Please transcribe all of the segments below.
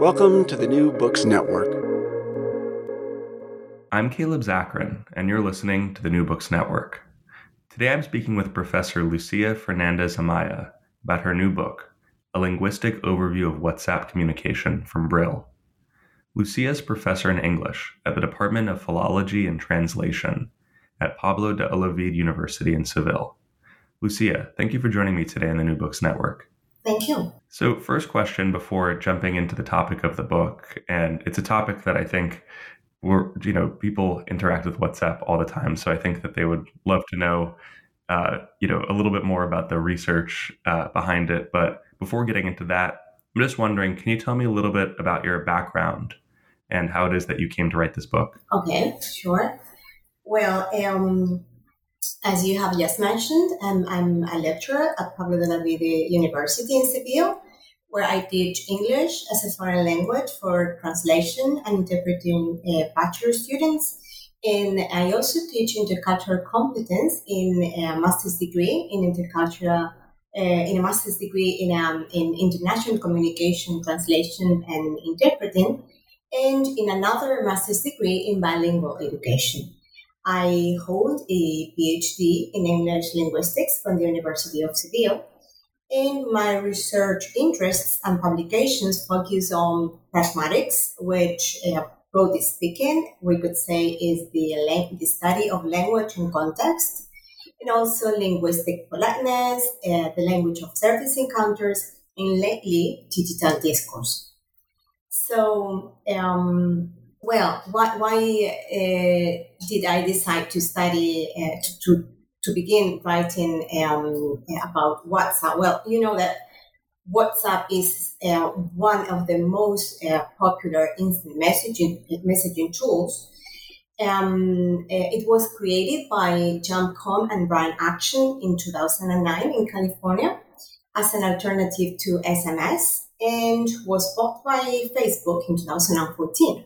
Welcome to the New Books Network. I'm Caleb Zakarin, and you're listening to the New Books Network. Today I'm speaking with Professor Lucia Fernandez Amaya about her new book, A Linguistic Overview of WhatsApp Communication from Brill. Lucia is professor in English at the Department of Philology and Translation at Pablo de Olavide University in Seville. Lucia, thank you for joining me today on the New Books Network. Thank you. So, first question before jumping into the topic of the book, and it's a topic that I think we're, you know, people interact with WhatsApp all the time. So I think that they would love to know, uh, you know, a little bit more about the research uh, behind it. But before getting into that, I'm just wondering, can you tell me a little bit about your background and how it is that you came to write this book? Okay, sure. Well, um, as you have just mentioned, um, I'm a lecturer at Pablo de Olavide University in Seville, where I teach English as a foreign language for translation and interpreting uh, bachelor students. And I also teach intercultural competence in a master's degree in intercultural, uh, in a master's degree in, um, in international communication, translation, and interpreting, and in another master's degree in bilingual education. I hold a PhD in English linguistics from the University of Seville. And my research interests and publications focus on pragmatics, which, uh, broadly speaking, we could say is the, the study of language and context, and also linguistic politeness, uh, the language of service encounters, and lately, digital discourse. So, um, well, why, why uh, did I decide to study, uh, to, to, to, begin writing um, about WhatsApp? Well, you know that WhatsApp is uh, one of the most uh, popular instant messaging, messaging tools. Um, uh, it was created by Jan Koum and Brian Acton in 2009 in California as an alternative to SMS and was bought by Facebook in 2014.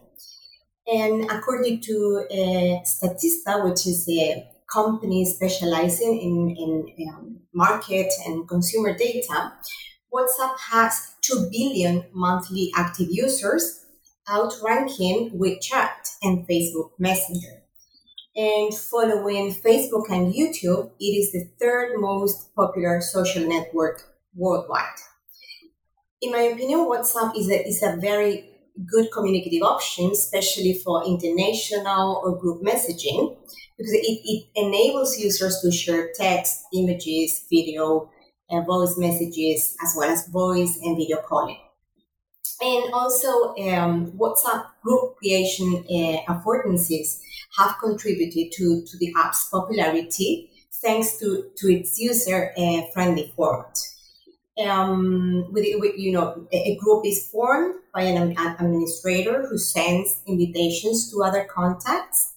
And according to uh, Statista, which is a company specializing in, in um, market and consumer data, WhatsApp has 2 billion monthly active users, outranking WeChat and Facebook Messenger. And following Facebook and YouTube, it is the third most popular social network worldwide. In my opinion, WhatsApp is a, is a very good communicative options, especially for international or group messaging, because it, it enables users to share text, images, video, and voice messages, as well as voice and video calling. And also, um, WhatsApp group creation uh, affordances have contributed to, to the app's popularity thanks to, to its user uh, friendly format um, with, with, you know, a, group is formed by an, administrator who sends invitations to other contacts.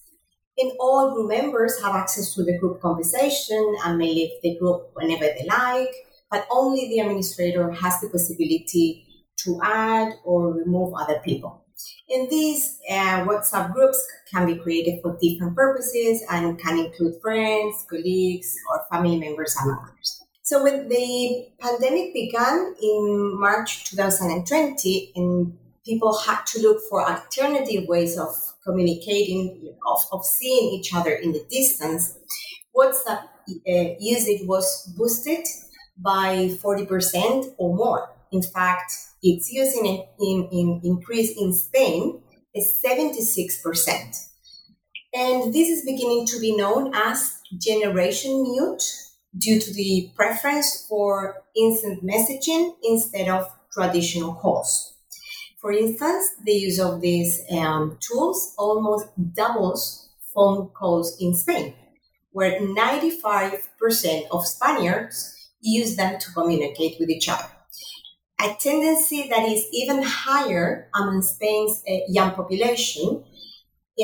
And all group members have access to the group conversation and may leave the group whenever they like, but only the administrator has the possibility to add or remove other people. And these uh, WhatsApp groups can be created for different purposes and can include friends, colleagues, or family members, among others. So when the pandemic began in March 2020, and people had to look for alternative ways of communicating, of, of seeing each other in the distance, WhatsApp uh, usage was boosted by 40% or more. In fact, its use in, in, in increase in Spain is 76%. And this is beginning to be known as generation mute due to the preference for instant messaging instead of traditional calls. For instance, the use of these um, tools almost doubles phone calls in Spain, where 95% of Spaniards use them to communicate with each other. A tendency that is even higher among Spain's uh, young population,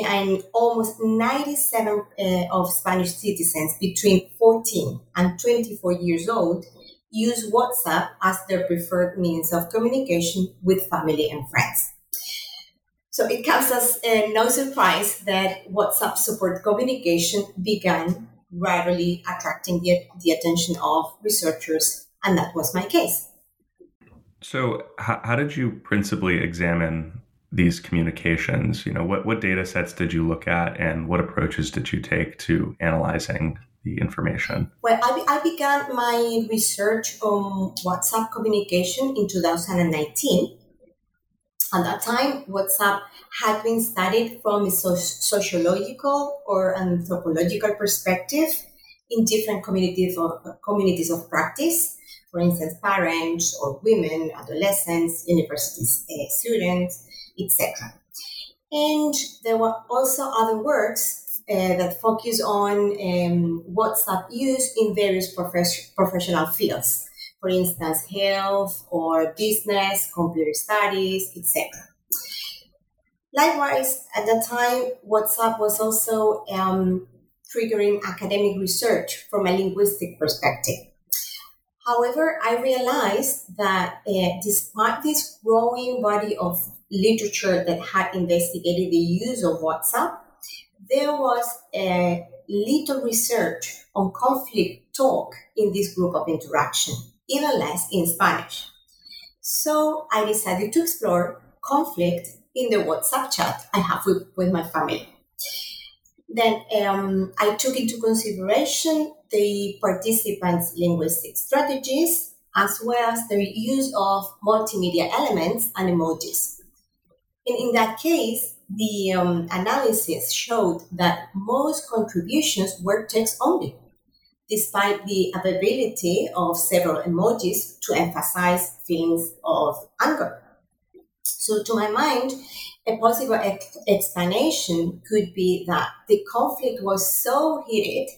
and almost 97 uh, of Spanish citizens between 14 and 24 years old use WhatsApp as their preferred means of communication with family and friends. So it comes as uh, no surprise that WhatsApp support communication began gradually attracting the, the attention of researchers, and that was my case. So, how, how did you principally examine these communications? You know, what, what data sets did you look at, and what approaches did you take to analyzing the information? Well, I, I began my research on WhatsApp communication in 2019. At that time, WhatsApp had been studied from a sociological or anthropological perspective in different communities of, communities of practice. For instance, parents or women, adolescents, university uh, students, etc. And there were also other works uh, that focus on um, WhatsApp use in various profes- professional fields, for instance, health or business, computer studies, etc. Likewise, at that time, WhatsApp was also um, triggering academic research from a linguistic perspective. However, I realized that uh, despite this growing body of literature that had investigated the use of WhatsApp, there was a little research on conflict talk in this group of interaction, even less in Spanish. So I decided to explore conflict in the WhatsApp chat I have with, with my family. Then um, I took into consideration the participants' linguistic strategies as well as their use of multimedia elements and emojis. And in that case, the um, analysis showed that most contributions were text only, despite the availability of several emojis to emphasize feelings of anger. So, to my mind, a possible ex- explanation could be that the conflict was so heated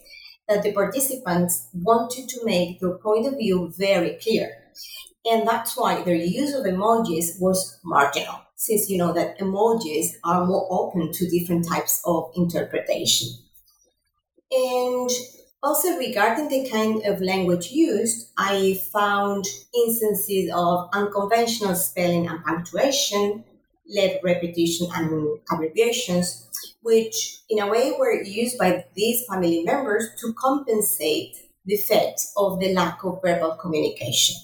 that the participants wanted to make their point of view very clear. And that's why their use of emojis was marginal since you know that emojis are more open to different types of interpretation. And also regarding the kind of language used, I found instances of unconventional spelling and punctuation, led repetition and abbreviations, which in a way were used by these family members to compensate the effect of the lack of verbal communication.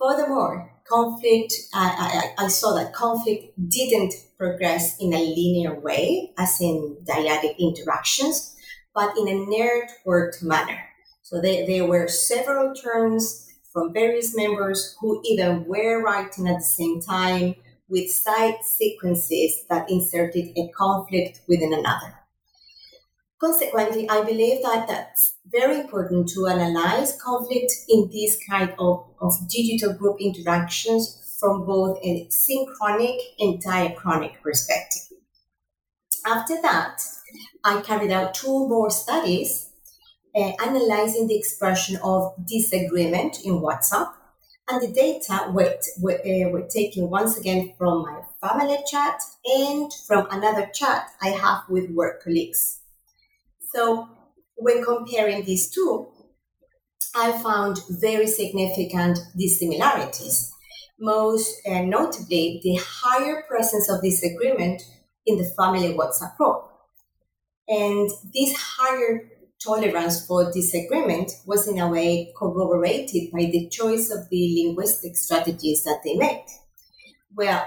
Furthermore, conflict, I, I, I, saw that conflict didn't progress in a linear way, as in dyadic interactions, but in a networked manner. So they, there were several terms from various members who either were writing at the same time with side sequences that inserted a conflict within another. Consequently, I believe that that's very important to analyze conflict in this kind of, of digital group interactions from both a synchronic and diachronic perspective. After that, I carried out two more studies uh, analyzing the expression of disagreement in WhatsApp. And the data were, were, uh, were taken once again from my family chat and from another chat I have with work colleagues. So when comparing these two, I found very significant dissimilarities, most uh, notably the higher presence of disagreement in the family WhatsApp group. And this higher tolerance for disagreement was in a way corroborated by the choice of the linguistic strategies that they made. Well,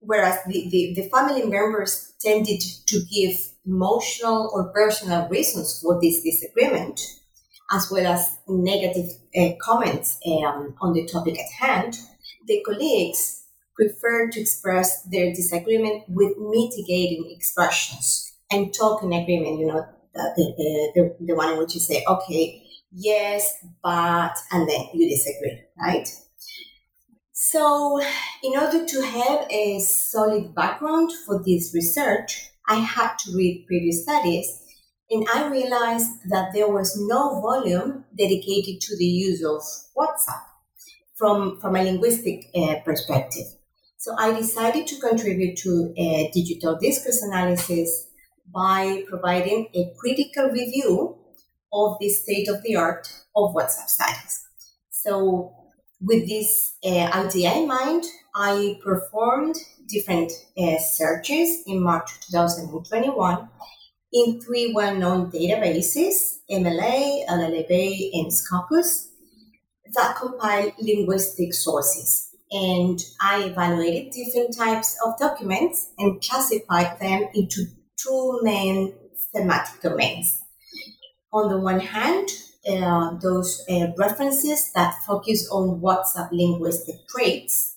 whereas the, the, the family members tended to give emotional or personal reasons for this disagreement, as well as negative uh, comments um, on the topic at hand, the colleagues preferred to express their disagreement with mitigating expressions and talk in agreement, you know, the, the, the, one in which you say, okay, yes, but, and then you disagree, right? So, in order to have a solid background for this research, I had to read previous studies, and I realized that there was no volume dedicated to the use of WhatsApp from, from a linguistic uh, perspective. So, I decided to contribute to a digital discourse analysis by providing a critical review of the state of the art of WhatsApp studies. So, with this uh, idea in mind, I performed different uh, searches in March 2021 in three well known databases MLA, LLBA, and Scopus that compile linguistic sources. And I evaluated different types of documents and classified them into two main thematic domains. On the one hand, uh, those uh, references that focus on WhatsApp linguistic traits,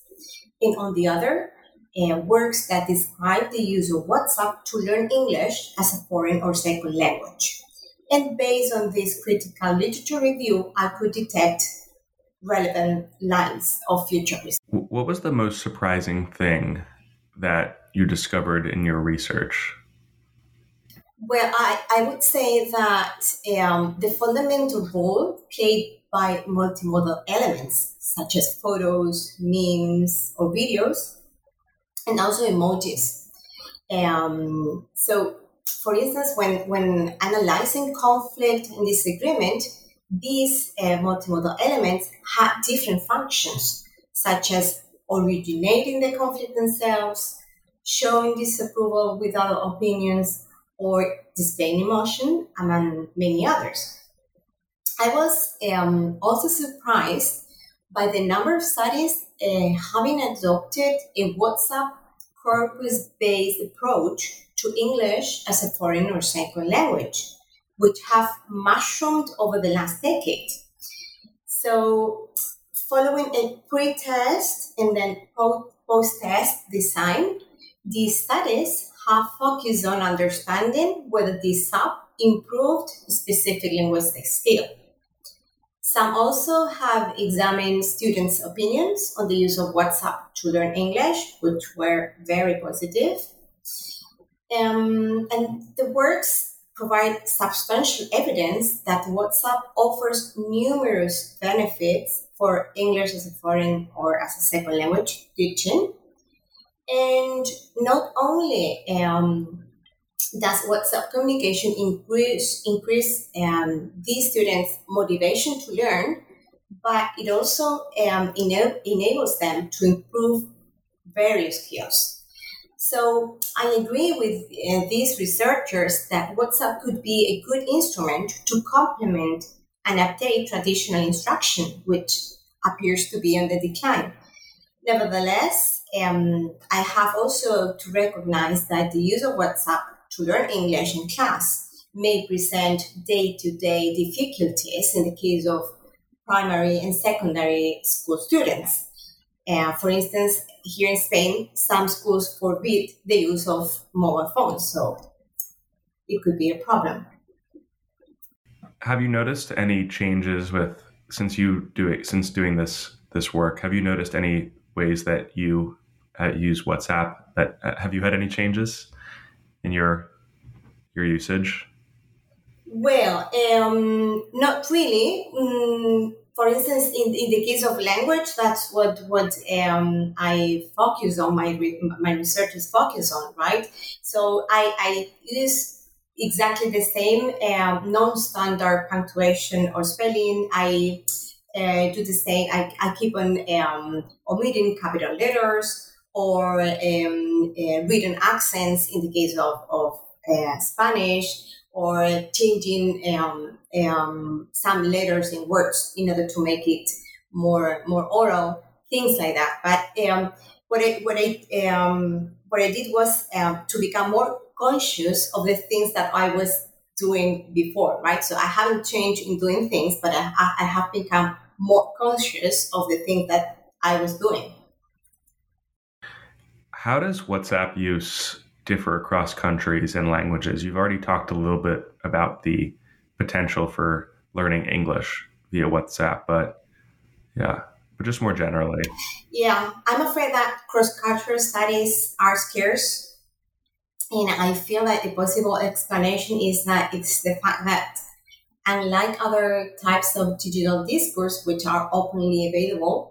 and on the other, uh, works that describe the use of WhatsApp to learn English as a foreign or second language. And based on this critical literature review, I could detect relevant lines of future research. What was the most surprising thing that you discovered in your research? Well, I, I would say that um, the fundamental role played by multimodal elements, such as photos, memes, or videos, and also emojis. Um, so, for instance, when, when analyzing conflict and disagreement, these uh, multimodal elements have different functions, such as originating the conflict themselves, showing disapproval with other opinions, or displaying emotion, among many others. I was um, also surprised by the number of studies uh, having adopted a WhatsApp corpus based approach to English as a foreign or second language, which have mushroomed over the last decade. So, following a pre test and then post test design, these studies have focused on understanding whether this app improved specific linguistic skill. Some also have examined students' opinions on the use of WhatsApp to learn English, which were very positive. Um, and the works provide substantial evidence that WhatsApp offers numerous benefits for English as a foreign or as a second language teaching and not only um, does WhatsApp communication increase increase um, these students' motivation to learn, but it also um, ena- enables them to improve various skills. So I agree with uh, these researchers that WhatsApp could be a good instrument to complement and update traditional instruction, which appears to be on the decline. Nevertheless, um, I have also to recognize that the use of WhatsApp to learn English in class may present day to day difficulties in the case of primary and secondary school students. Uh, for instance, here in Spain, some schools forbid the use of mobile phones, so it could be a problem. Have you noticed any changes with since you do it since doing this this work? Have you noticed any ways that you uh, use WhatsApp. That uh, have you had any changes in your your usage? Well, um, not really. Mm, for instance, in, in the case of language, that's what what um, I focus on. My re- my research is focused on, right? So I, I use exactly the same um, non-standard punctuation or spelling. I uh, do the same. I, I keep on um, omitting capital letters or um, uh, written accents in the case of, of uh, Spanish or changing um, um, some letters in words in order to make it more more oral, things like that. But um, what I what I um, what I did was um, to become more conscious of the things that I was doing before, right? So I haven't changed in doing things, but I, I have become more conscious of the things that I was doing. How does WhatsApp use differ across countries and languages? You've already talked a little bit about the potential for learning English via WhatsApp, but yeah, but just more generally. Yeah, I'm afraid that cross cultural studies are scarce. And I feel that the possible explanation is that it's the fact that unlike other types of digital discourse, which are openly available,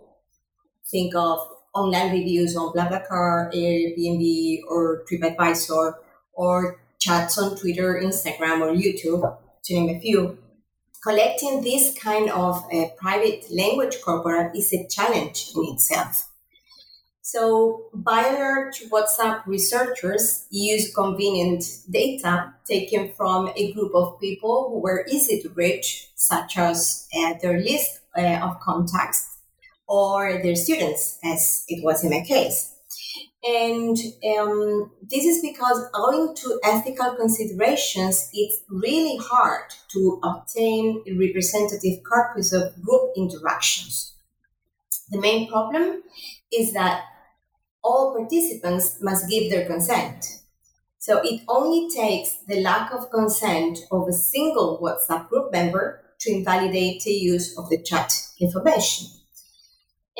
think of online reviews on BlaBlaCar, Airbnb, or TripAdvisor, or chats on Twitter, Instagram, or YouTube, to name a few. Collecting this kind of uh, private language corpora is a challenge in itself. So, BioLarge WhatsApp researchers use convenient data taken from a group of people who were easy to reach, such as uh, their list uh, of contacts or their students, as it was in my case. And um, this is because, owing to ethical considerations, it's really hard to obtain a representative corpus of group interactions. The main problem is that all participants must give their consent. So it only takes the lack of consent of a single WhatsApp group member to invalidate the use of the chat information.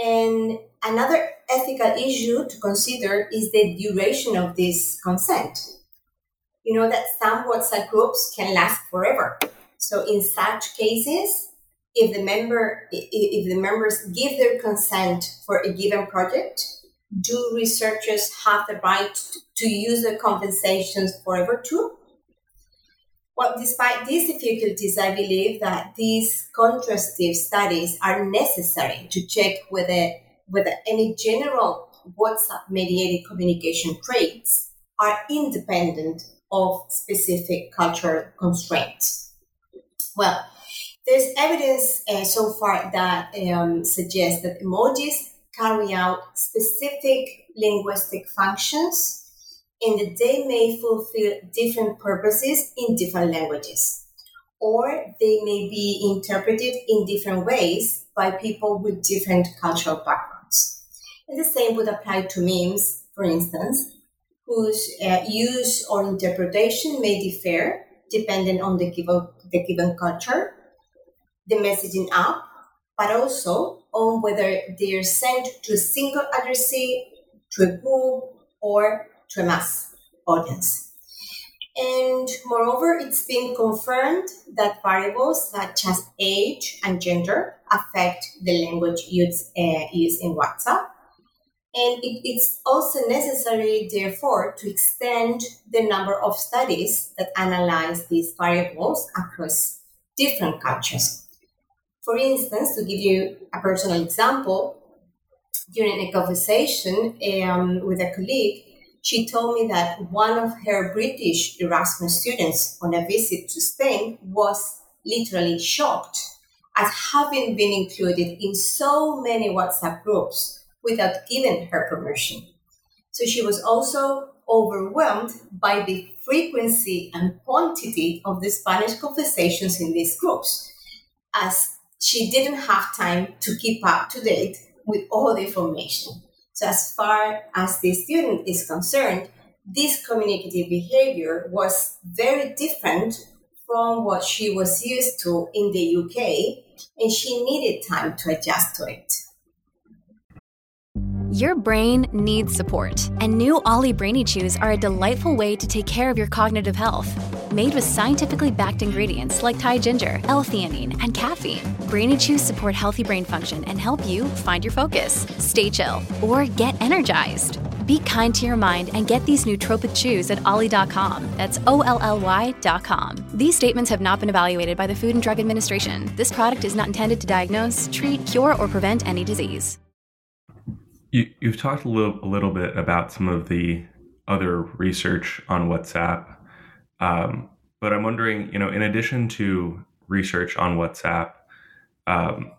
And another ethical issue to consider is the duration of this consent. You know that some WhatsApp groups can last forever. So in such cases, if the member if the members give their consent for a given project, do researchers have the right to use the compensations forever too? Well, despite these difficulties, I believe that these contrastive studies are necessary to check whether, whether any general WhatsApp mediated communication traits are independent of specific cultural constraints. Well, there's evidence uh, so far that um, suggests that emojis carry out specific linguistic functions and that they may fulfill different purposes in different languages, or they may be interpreted in different ways by people with different cultural backgrounds. And the same would apply to memes, for instance, whose uh, use or interpretation may differ depending on the given, the given culture, the messaging app, but also on whether they are sent to a single addressee, to a group, or to a mass audience. And moreover, it's been confirmed that variables such as age and gender affect the language used, uh, used in WhatsApp. And it, it's also necessary, therefore, to extend the number of studies that analyze these variables across different cultures. For instance, to give you a personal example, during a conversation um, with a colleague, she told me that one of her British Erasmus students on a visit to Spain was literally shocked at having been included in so many WhatsApp groups without giving her permission. So she was also overwhelmed by the frequency and quantity of the Spanish conversations in these groups, as she didn't have time to keep up to date with all the information. So, as far as the student is concerned, this communicative behavior was very different from what she was used to in the UK, and she needed time to adjust to it. Your brain needs support, and new Ollie Brainy Chews are a delightful way to take care of your cognitive health. Made with scientifically backed ingredients like Thai ginger, L-theanine, and caffeine, Brainy Chews support healthy brain function and help you find your focus, stay chill, or get energized. Be kind to your mind and get these nootropic chews at olly.com. That's O L L Y.com. These statements have not been evaluated by the Food and Drug Administration. This product is not intended to diagnose, treat, cure, or prevent any disease. You, have talked a little, a little bit about some of the other research on WhatsApp, um, but I'm wondering, you know, in addition to research on WhatsApp, um,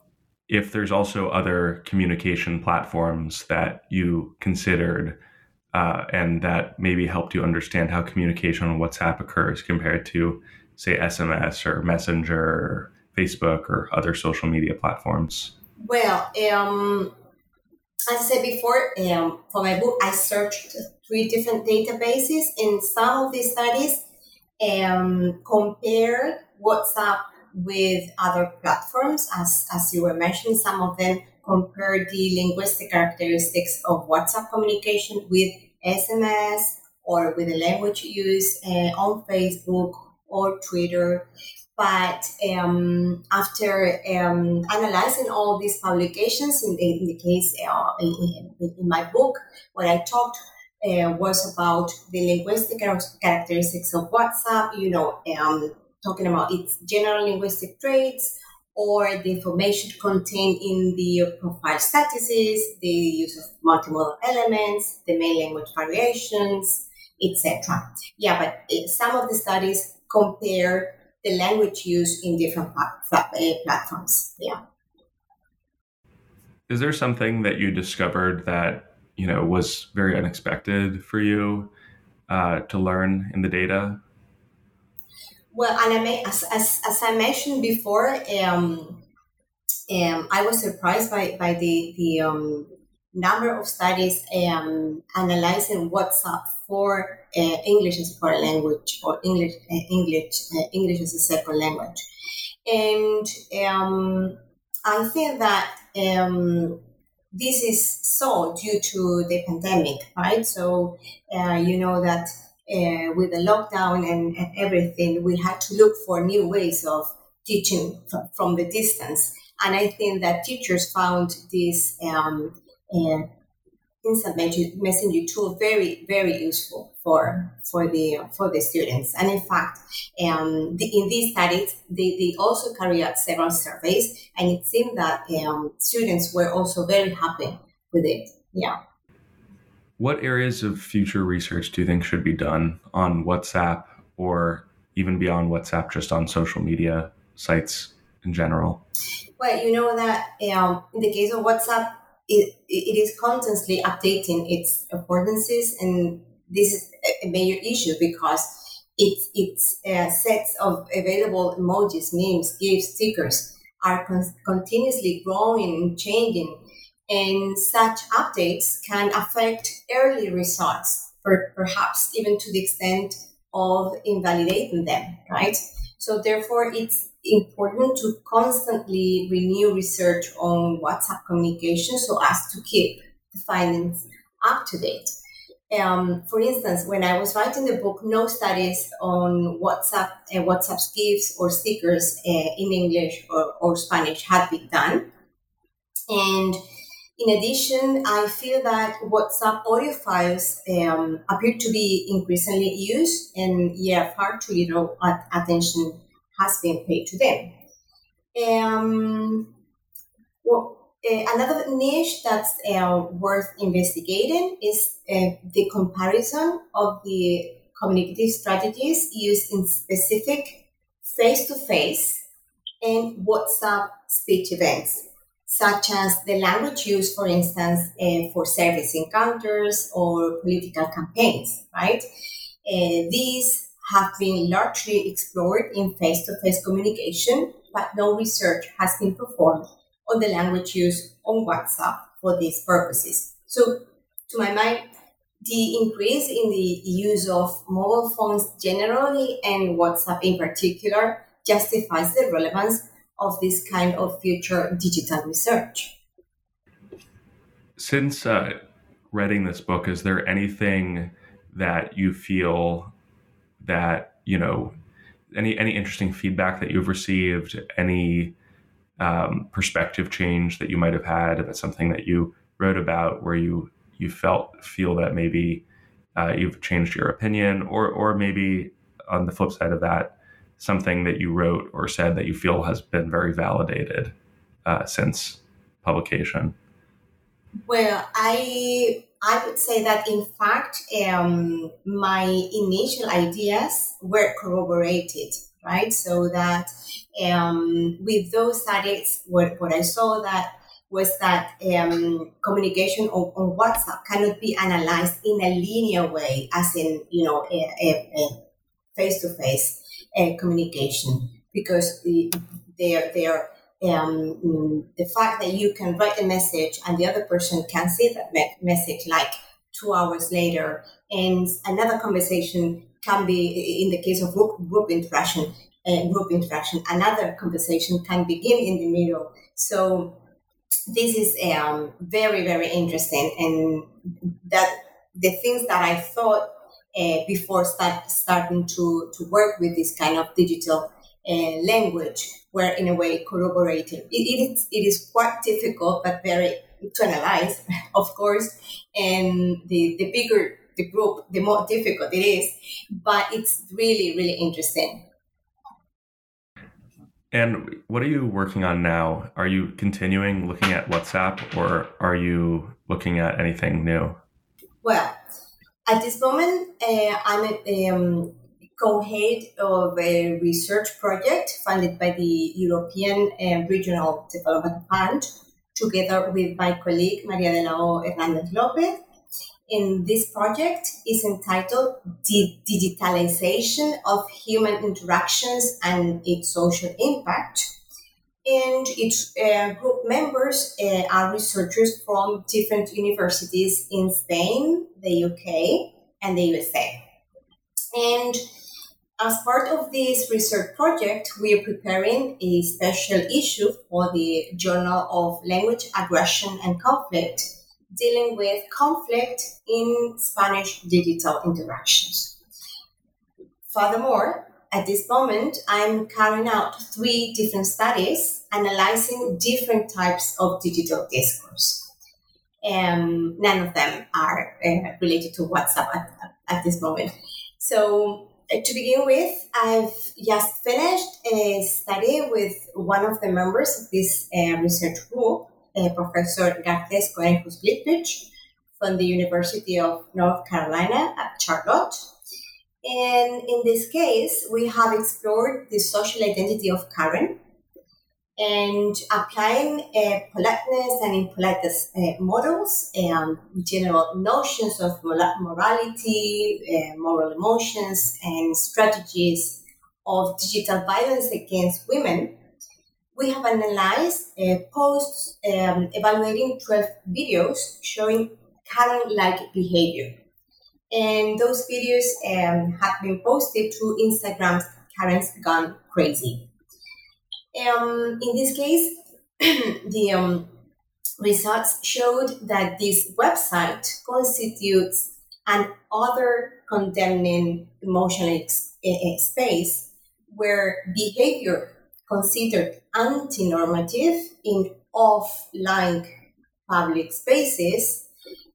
if there's also other communication platforms that you considered uh, and that maybe helped you understand how communication on WhatsApp occurs compared to, say, SMS or Messenger or Facebook or other social media platforms? Well, um, as I said before, um, for my book, I searched three different databases. In some of these studies, um, compared WhatsApp with other platforms, as, as you were mentioning, some of them compare the linguistic characteristics of WhatsApp communication with SMS or with the language used uh, on Facebook or Twitter. But um, after um, analyzing all these publications, in the, in the case uh, in, in, my book, what I talked uh, was about the linguistic characteristics of WhatsApp, you know, um, talking about its general linguistic traits or the information contained in the profile statuses, the use of multimodal elements, the main language variations, etc. Yeah, but eh, some of the studies compare the language used in different eh, platforms. Yeah. Is there something that you discovered that you know was very unexpected for you uh, to learn in the data? Well, and I may, as, as, as I mentioned before, um, um, I was surprised by, by the, the um, number of studies um, analyzing WhatsApp for uh, English as a foreign language or English uh, English uh, English as a second language, and um, I think that um, this is so due to the pandemic, right? So uh, you know that uh, with the lockdown and, and, everything, we had to look for new ways of teaching from, from the distance. And I think that teachers found this um, uh, instant messenger tool very, very useful for for the for the students. And in fact, um, the, in these studies, they, they also carry out several surveys, and it seemed that um, students were also very happy with it. Yeah. What areas of future research do you think should be done on WhatsApp or even beyond WhatsApp, just on social media sites in general? Well, you know that um, in the case of WhatsApp, it, it is constantly updating its affordances, and this is a major issue because its its uh, sets of available emojis, memes, GIFs, stickers are con- continuously growing and changing and such updates can affect early results, per, perhaps even to the extent of invalidating them, right? So therefore, it's important to constantly renew research on WhatsApp communication so as to keep the findings up to date. Um, for instance, when I was writing the book, no studies on WhatsApp uh, WhatsApp GIFs or stickers uh, in English or, or Spanish had been done. And in addition, I feel that WhatsApp audio files um, appear to be increasingly used, and yeah, far too little attention has been paid to them. Um, well, uh, another niche that's uh, worth investigating is uh, the comparison of the communicative strategies used in specific face to face and WhatsApp speech events such as the language used, for instance, uh, for service encounters or political campaigns, right? Uh, these have been largely explored in face to face communication, but no research has been performed on the language used on WhatsApp for these purposes. So, to my mind, the increase in the use of mobile phones generally and WhatsApp in particular justifies the relevance of this kind of future digital research. Since uh, reading this book, is there anything that you feel that you know any any interesting feedback that you've received, any um, perspective change that you might have had about something that you wrote about, where you you felt feel that maybe uh, you've changed your opinion, or or maybe on the flip side of that, something that you wrote or said that you feel has been very validated uh, since publication? Well, I I would say that in fact, um, my initial ideas were corroborated, right? So that um, with those studies, what, what I saw that was that um, communication on, on, WhatsApp cannot be analyzed in a linear way, as in you know a face to face communication, because the, they're they're um, the fact that you can write a message and the other person can see that me- message like two hours later, and another conversation can be, in the case of group, group interaction, uh, group interaction, another conversation can begin in the middle. So this is um, very, very interesting, and that the things that I thought uh, before start, starting to, to work with this kind of digital uh, language were in a way corroborated. It, it, is, it is quite difficult, but very to analyze, of course. And the, the bigger the group, the more difficult it is. But it's really, really interesting. And what are you working on now? Are you continuing looking at WhatsApp or are you looking at anything new? Well, at this moment, uh, I'm um, co-head of a research project funded by the European uh, Regional Development Fund, together with my colleague Maria de la O Hernandez Lopez. And this project is entitled the Digitalization of Human Interactions and its Social Impact. And its uh, group members uh, are researchers from different universities in Spain, the UK, and the USA. And as part of this research project, we are preparing a special issue for the Journal of Language, Aggression and Conflict, dealing with conflict in Spanish digital interactions. Furthermore, at this moment, I'm carrying out three different studies analyzing different types of digital discourse. Um, none of them are uh, related to WhatsApp at, at this moment. So to begin with, I've just finished a study with one of the members of this uh, research group, uh, Professor Garces Conejos Blitvich from the University of North Carolina at Charlotte. And in this case, we have explored the social identity of Karen and applying uh, politeness and impoliteness uh, models and general notions of morality, uh, moral emotions, and strategies of digital violence against women, we have analyzed uh, posts um, evaluating 12 videos showing Karen-like behavior. And those videos um, have been posted to Instagram's Karen's Gone Crazy. Um, in this case, the um, results showed that this website constitutes an other condemning emotional space where behavior considered anti-normative in offline public spaces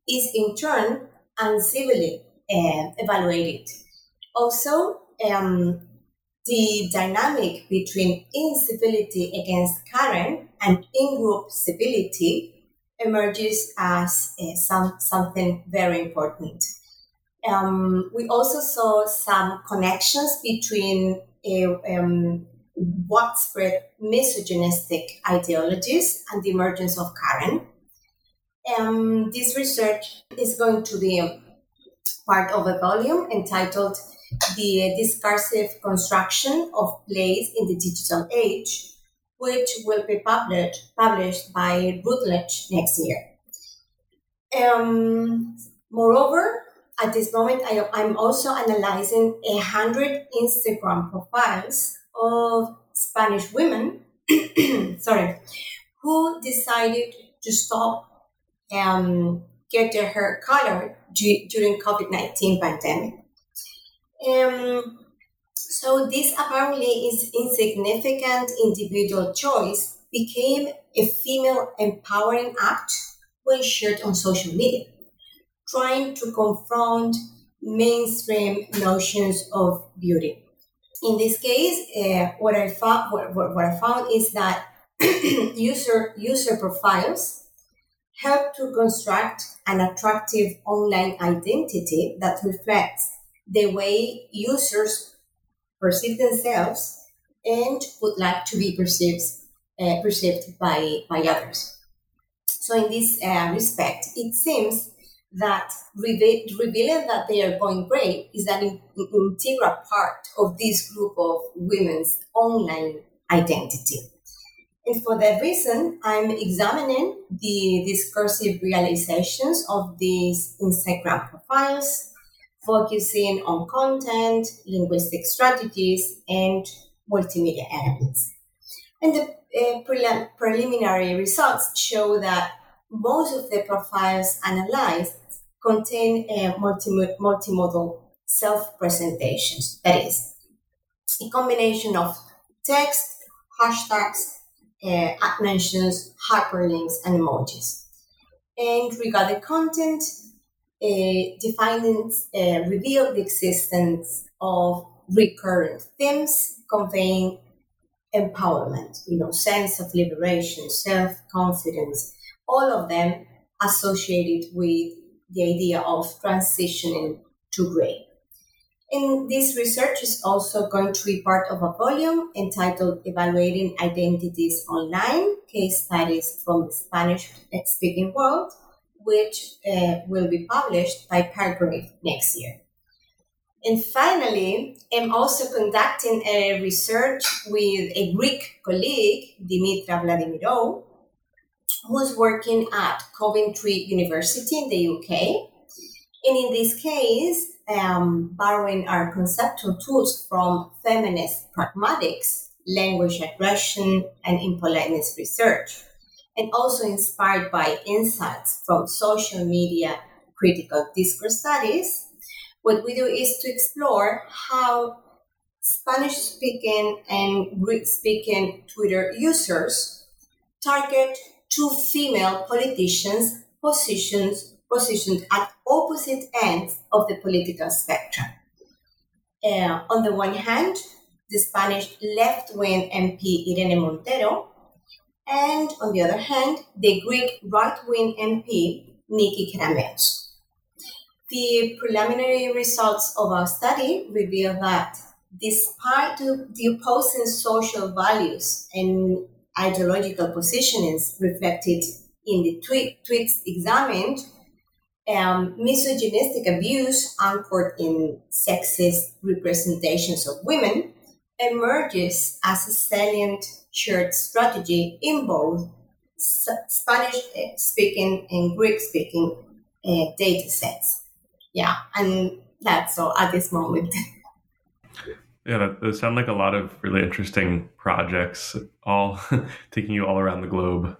is in turn uncivilly uh, evaluated. Also, um, the dynamic between incivility against Karen and in-group civility emerges as uh, some, something very important. Um, we also saw some connections between uh, um, widespread misogynistic ideologies and the emergence of Karen. Um, this research is going to be part of a volume entitled the discursive construction of place in the digital age, which will be published, published by Routledge next year. Um, moreover, at this moment, I, I'm also analyzing a hundred Instagram profiles of Spanish women, sorry, who decided to stop um, get their hair colored during COVID-19 pandemic. Um, so this apparently is insignificant individual choice became a female empowering act when shared on social media. trying to confront mainstream notions of beauty. In this case, uh, what I found what, what, what I found is that user user profiles help to construct an attractive online identity that reflects the way users perceive themselves and would like to be perceived uh, perceived by by others. So, in this uh, respect, it seems that revealing that they are going great is an in- integral part of this group of women's online identity. And for that reason, I'm examining the discursive realizations of these Instagram profiles, focusing on content, linguistic strategies, and multimedia elements. And the uh, pre- preliminary results show that most of the profiles analyzed contain uh, multi- multimodal self-presentations. That is, a combination of text, hashtags, uh, mentions, hyperlinks, and emojis. And regarding content, uh, the findings uh, reveal the existence of recurrent themes conveying empowerment, you know, sense of liberation, self-confidence, all of them associated with the idea of transitioning to gray. And this research is also going to be part of a volume entitled Evaluating Identities Online Case Studies from the Spanish Speaking World, which uh, will be published by Palgrave next year. And finally, I'm also conducting a research with a Greek colleague, Dimitra Vladimirou, who's working at Coventry University in the UK. And in this case, um, borrowing our conceptual tools from feminist pragmatics, language aggression, and impoliteness research, and also inspired by insights from social media critical discourse studies, what we do is to explore how Spanish speaking and Greek speaking Twitter users target two female politicians positions, positioned at opposite ends of the political spectrum. Uh, on the one hand, the Spanish left wing MP Irene Montero, and on the other hand, the Greek right wing MP Niki Kerameos. The preliminary results of our study reveal that despite the opposing social values and ideological positionings reflected in the tweet, tweets examined, um, misogynistic abuse anchored in sexist representations of women emerges as a salient shared strategy in both Spanish speaking and Greek speaking uh, data sets yeah, and that's all at this moment. Yeah, those sound like a lot of really interesting projects, all taking you all around the globe.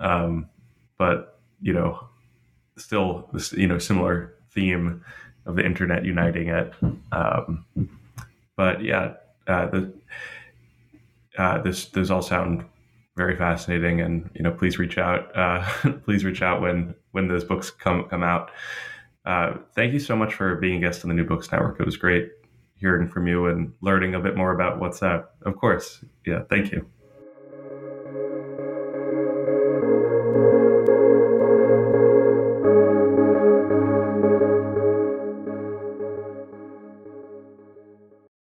Um, but you know, still this you know similar theme of the internet uniting it. Um, but yeah, uh, the, uh, this those all sound very fascinating, and you know, please reach out. Uh, please reach out when when those books come come out. Uh, thank you so much for being a guest on the New Books Network. It was great hearing from you and learning a bit more about WhatsApp. Of course. Yeah. Thank you.